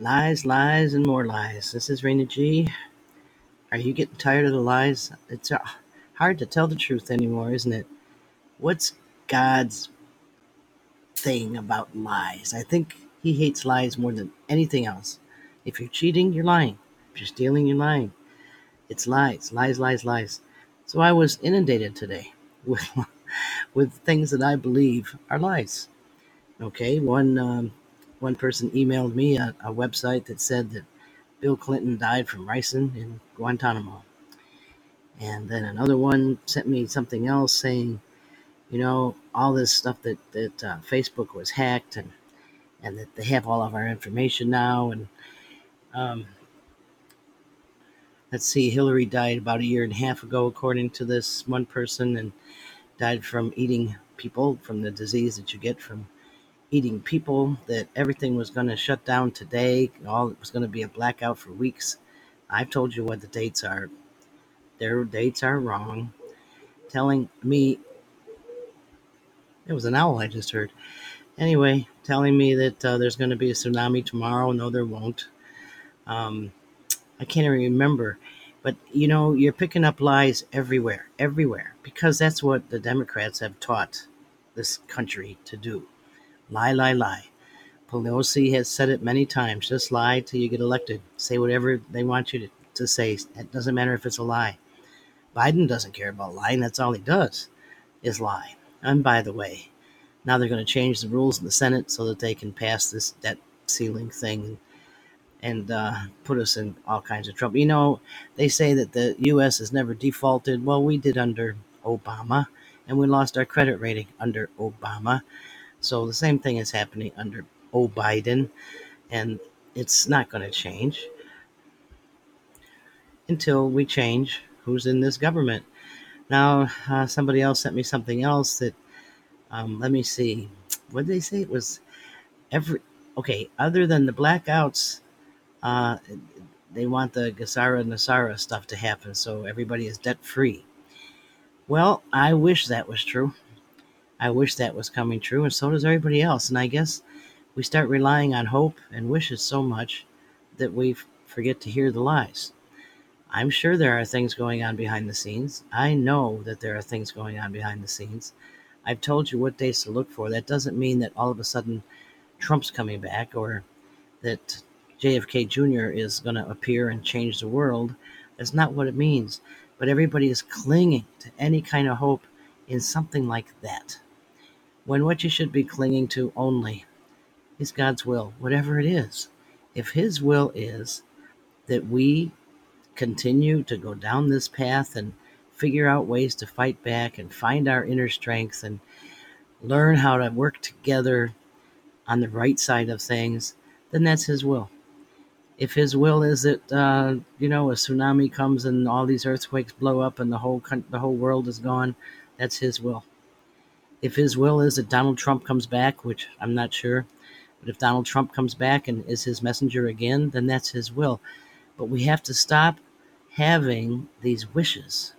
Lies, lies, and more lies. This is Raina G. Are you getting tired of the lies? It's uh, hard to tell the truth anymore, isn't it? What's God's thing about lies? I think He hates lies more than anything else. If you're cheating, you're lying. If you're stealing, you're lying. It's lies, lies, lies, lies. So I was inundated today with with things that I believe are lies. Okay, one um, one person emailed me a, a website that said that Bill Clinton died from ricin in Guantanamo. And then another one sent me something else saying, you know, all this stuff that, that uh, Facebook was hacked and, and that they have all of our information now. And um, let's see, Hillary died about a year and a half ago, according to this one person, and died from eating people, from the disease that you get from eating people, that everything was going to shut down today. All it was going to be a blackout for weeks. I've told you what the dates are. Their dates are wrong. Telling me it was an owl I just heard. Anyway, telling me that uh, there's going to be a tsunami tomorrow. No, there won't. Um, I can't even remember. But you know, you're picking up lies everywhere, everywhere, because that's what the Democrats have taught this country to do lie, lie, lie. Pelosi has said it many times just lie till you get elected. Say whatever they want you to, to say. It doesn't matter if it's a lie. Biden doesn't care about lying. That's all he does is lie. And by the way, now they're going to change the rules in the Senate so that they can pass this debt ceiling thing and uh, put us in all kinds of trouble. You know, they say that the U.S. has never defaulted. Well, we did under Obama, and we lost our credit rating under Obama. So the same thing is happening under O. Biden, and it's not going to change until we change who's in this government. Now, uh, somebody else sent me something else that, um, let me see, what did they say? It was every, okay, other than the blackouts, uh, they want the GESARA NESARA stuff to happen so everybody is debt free. Well, I wish that was true. I wish that was coming true, and so does everybody else. And I guess we start relying on hope and wishes so much that we forget to hear the lies. I'm sure there are things going on behind the scenes. I know that there are things going on behind the scenes. I've told you what days to look for. That doesn't mean that all of a sudden Trump's coming back or that JFK Jr. is going to appear and change the world. That's not what it means. But everybody is clinging to any kind of hope in something like that. When what you should be clinging to only is God's will, whatever it is. If His will is that we continue to go down this path and figure out ways to fight back and find our inner strength and learn how to work together on the right side of things, then that's His will. If His will is that uh, you know a tsunami comes and all these earthquakes blow up and the whole the whole world is gone, that's His will. If His will is that Donald Trump comes back, which I'm not sure, but if Donald Trump comes back and is His messenger again, then that's His will. But we have to stop having these wishes.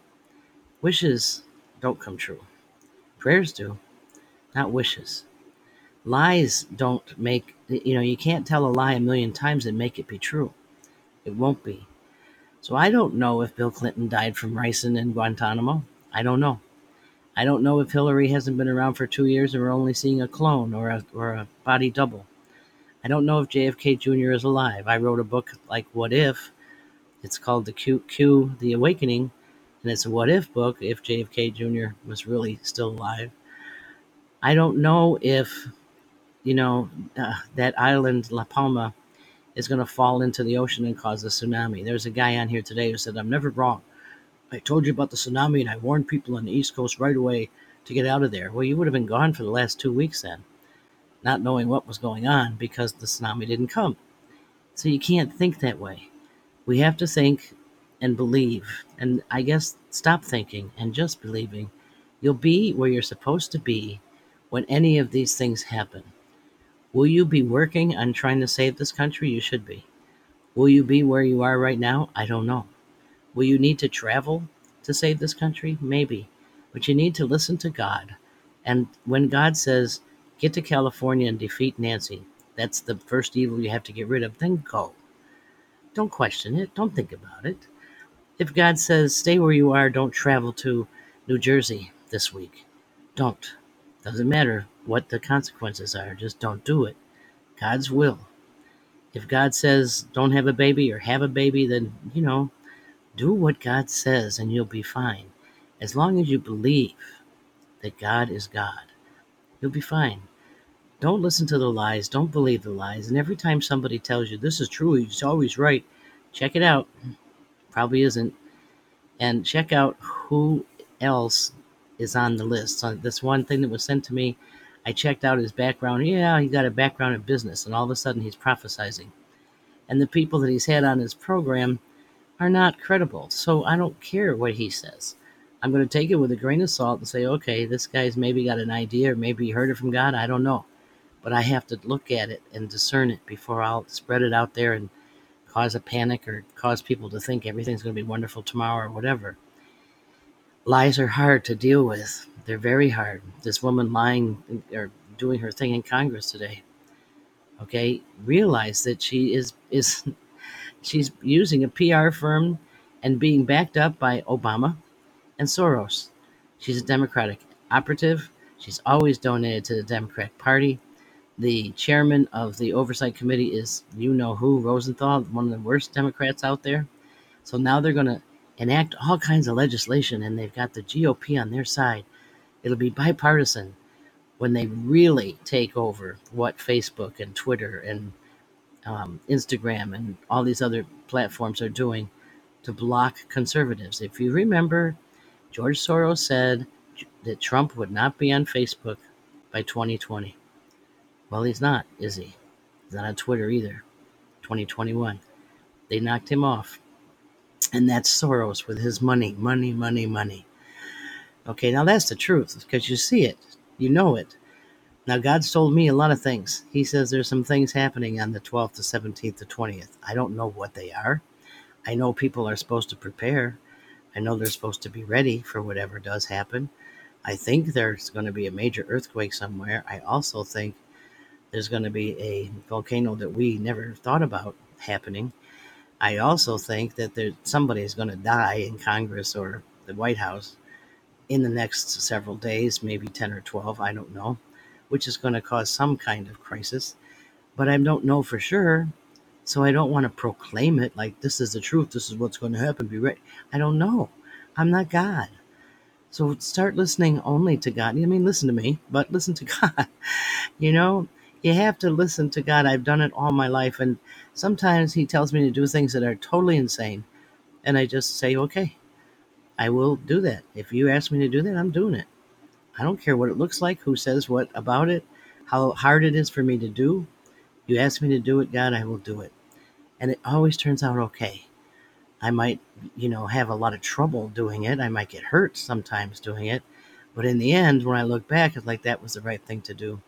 Wishes don't come true. Prayers do, not wishes. Lies don't make, you know, you can't tell a lie a million times and make it be true. It won't be. So I don't know if Bill Clinton died from ricin in Guantanamo. I don't know. I don't know if Hillary hasn't been around for two years and we're only seeing a clone or a, or a body double. I don't know if JFK Jr. is alive. I wrote a book like What If. It's called The Q, Q The Awakening, and it's a what if book if JFK Jr. was really still alive. I don't know if, you know, uh, that island, La Palma, is going to fall into the ocean and cause a tsunami. There's a guy on here today who said, I'm never wrong. I told you about the tsunami and I warned people on the East Coast right away to get out of there. Well, you would have been gone for the last two weeks then, not knowing what was going on because the tsunami didn't come. So you can't think that way. We have to think and believe, and I guess stop thinking and just believing. You'll be where you're supposed to be when any of these things happen. Will you be working on trying to save this country? You should be. Will you be where you are right now? I don't know. Will you need to travel to save this country? Maybe. But you need to listen to God. And when God says, get to California and defeat Nancy, that's the first evil you have to get rid of, then go. Don't question it. Don't think about it. If God says, stay where you are, don't travel to New Jersey this week, don't. Doesn't matter what the consequences are, just don't do it. God's will. If God says, don't have a baby or have a baby, then, you know, do what God says and you'll be fine. As long as you believe that God is God, you'll be fine. Don't listen to the lies. Don't believe the lies. And every time somebody tells you this is true, he's always right, check it out. Probably isn't. And check out who else is on the list. So this one thing that was sent to me, I checked out his background. Yeah, he got a background in business, and all of a sudden he's prophesizing. And the people that he's had on his program are not credible. So I don't care what he says. I'm going to take it with a grain of salt and say, okay, this guy's maybe got an idea, or maybe he heard it from God. I don't know but I have to look at it and discern it before I'll spread it out there and cause a panic or cause people to think everything's going to be wonderful tomorrow or whatever. Lies are hard to deal with. They're very hard. This woman lying or doing her thing in Congress today. Okay, realize that she is is she's using a PR firm and being backed up by Obama and Soros. She's a Democratic operative. She's always donated to the Democratic Party. The chairman of the oversight committee is you know who, Rosenthal, one of the worst Democrats out there. So now they're going to enact all kinds of legislation and they've got the GOP on their side. It'll be bipartisan when they really take over what Facebook and Twitter and um, Instagram and all these other platforms are doing to block conservatives. If you remember, George Soros said that Trump would not be on Facebook by 2020. Well, he's not, is he? He's not on Twitter either. 2021. They knocked him off. And that's Soros with his money, money, money, money. Okay, now that's the truth because you see it, you know it. Now, God's told me a lot of things. He says there's some things happening on the 12th, the 17th, the 20th. I don't know what they are. I know people are supposed to prepare. I know they're supposed to be ready for whatever does happen. I think there's going to be a major earthquake somewhere. I also think there's going to be a volcano that we never thought about happening. I also think that there somebody is going to die in Congress or the White House in the next several days, maybe 10 or 12, I don't know, which is going to cause some kind of crisis. But I don't know for sure. So I don't want to proclaim it like this is the truth, this is what's going to happen, be ready. I don't know. I'm not God. So start listening only to God. I mean, listen to me, but listen to God. you know, you have to listen to God. I've done it all my life. And sometimes He tells me to do things that are totally insane. And I just say, okay, I will do that. If you ask me to do that, I'm doing it. I don't care what it looks like, who says what about it, how hard it is for me to do. You ask me to do it, God, I will do it. And it always turns out okay. I might, you know, have a lot of trouble doing it. I might get hurt sometimes doing it. But in the end, when I look back, it's like that was the right thing to do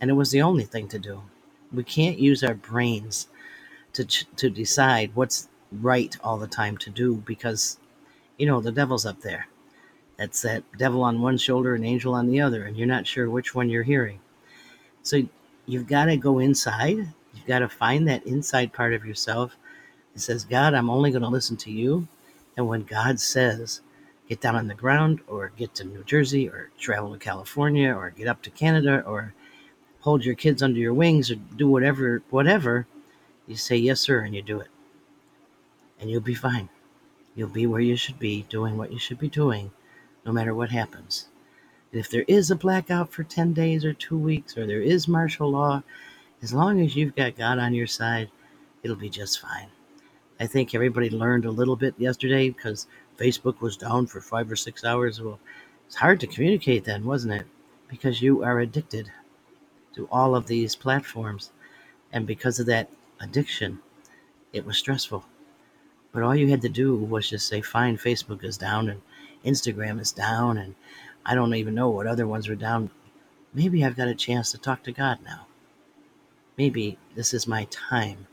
and it was the only thing to do. We can't use our brains to to decide what's right all the time to do because you know the devil's up there. That's that devil on one shoulder and angel on the other, and you're not sure which one you're hearing. So you've got to go inside. You've got to find that inside part of yourself that says, God, I'm only going to listen to you. And when God says, get down on the ground or get to New Jersey or travel to California or get up to Canada or hold your kids under your wings or do whatever, whatever, you say yes, sir, and you do it. And you'll be fine. You'll be where you should be, doing what you should be doing, no matter what happens. And if there is a blackout for 10 days or two weeks, or there is martial law, as long as you've got God on your side, it'll be just fine. I think everybody learned a little bit yesterday because Facebook was down for five or six hours. Well, it's hard to communicate then, wasn't it? Because you are addicted to all of these platforms. And because of that addiction, it was stressful. But all you had to do was just say, fine, Facebook is down and Instagram is down, and I don't even know what other ones were down. Maybe I've got a chance to talk to God now. Maybe this is my time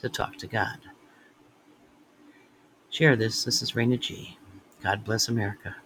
to talk to God. Share this. This is Raina G. God bless America.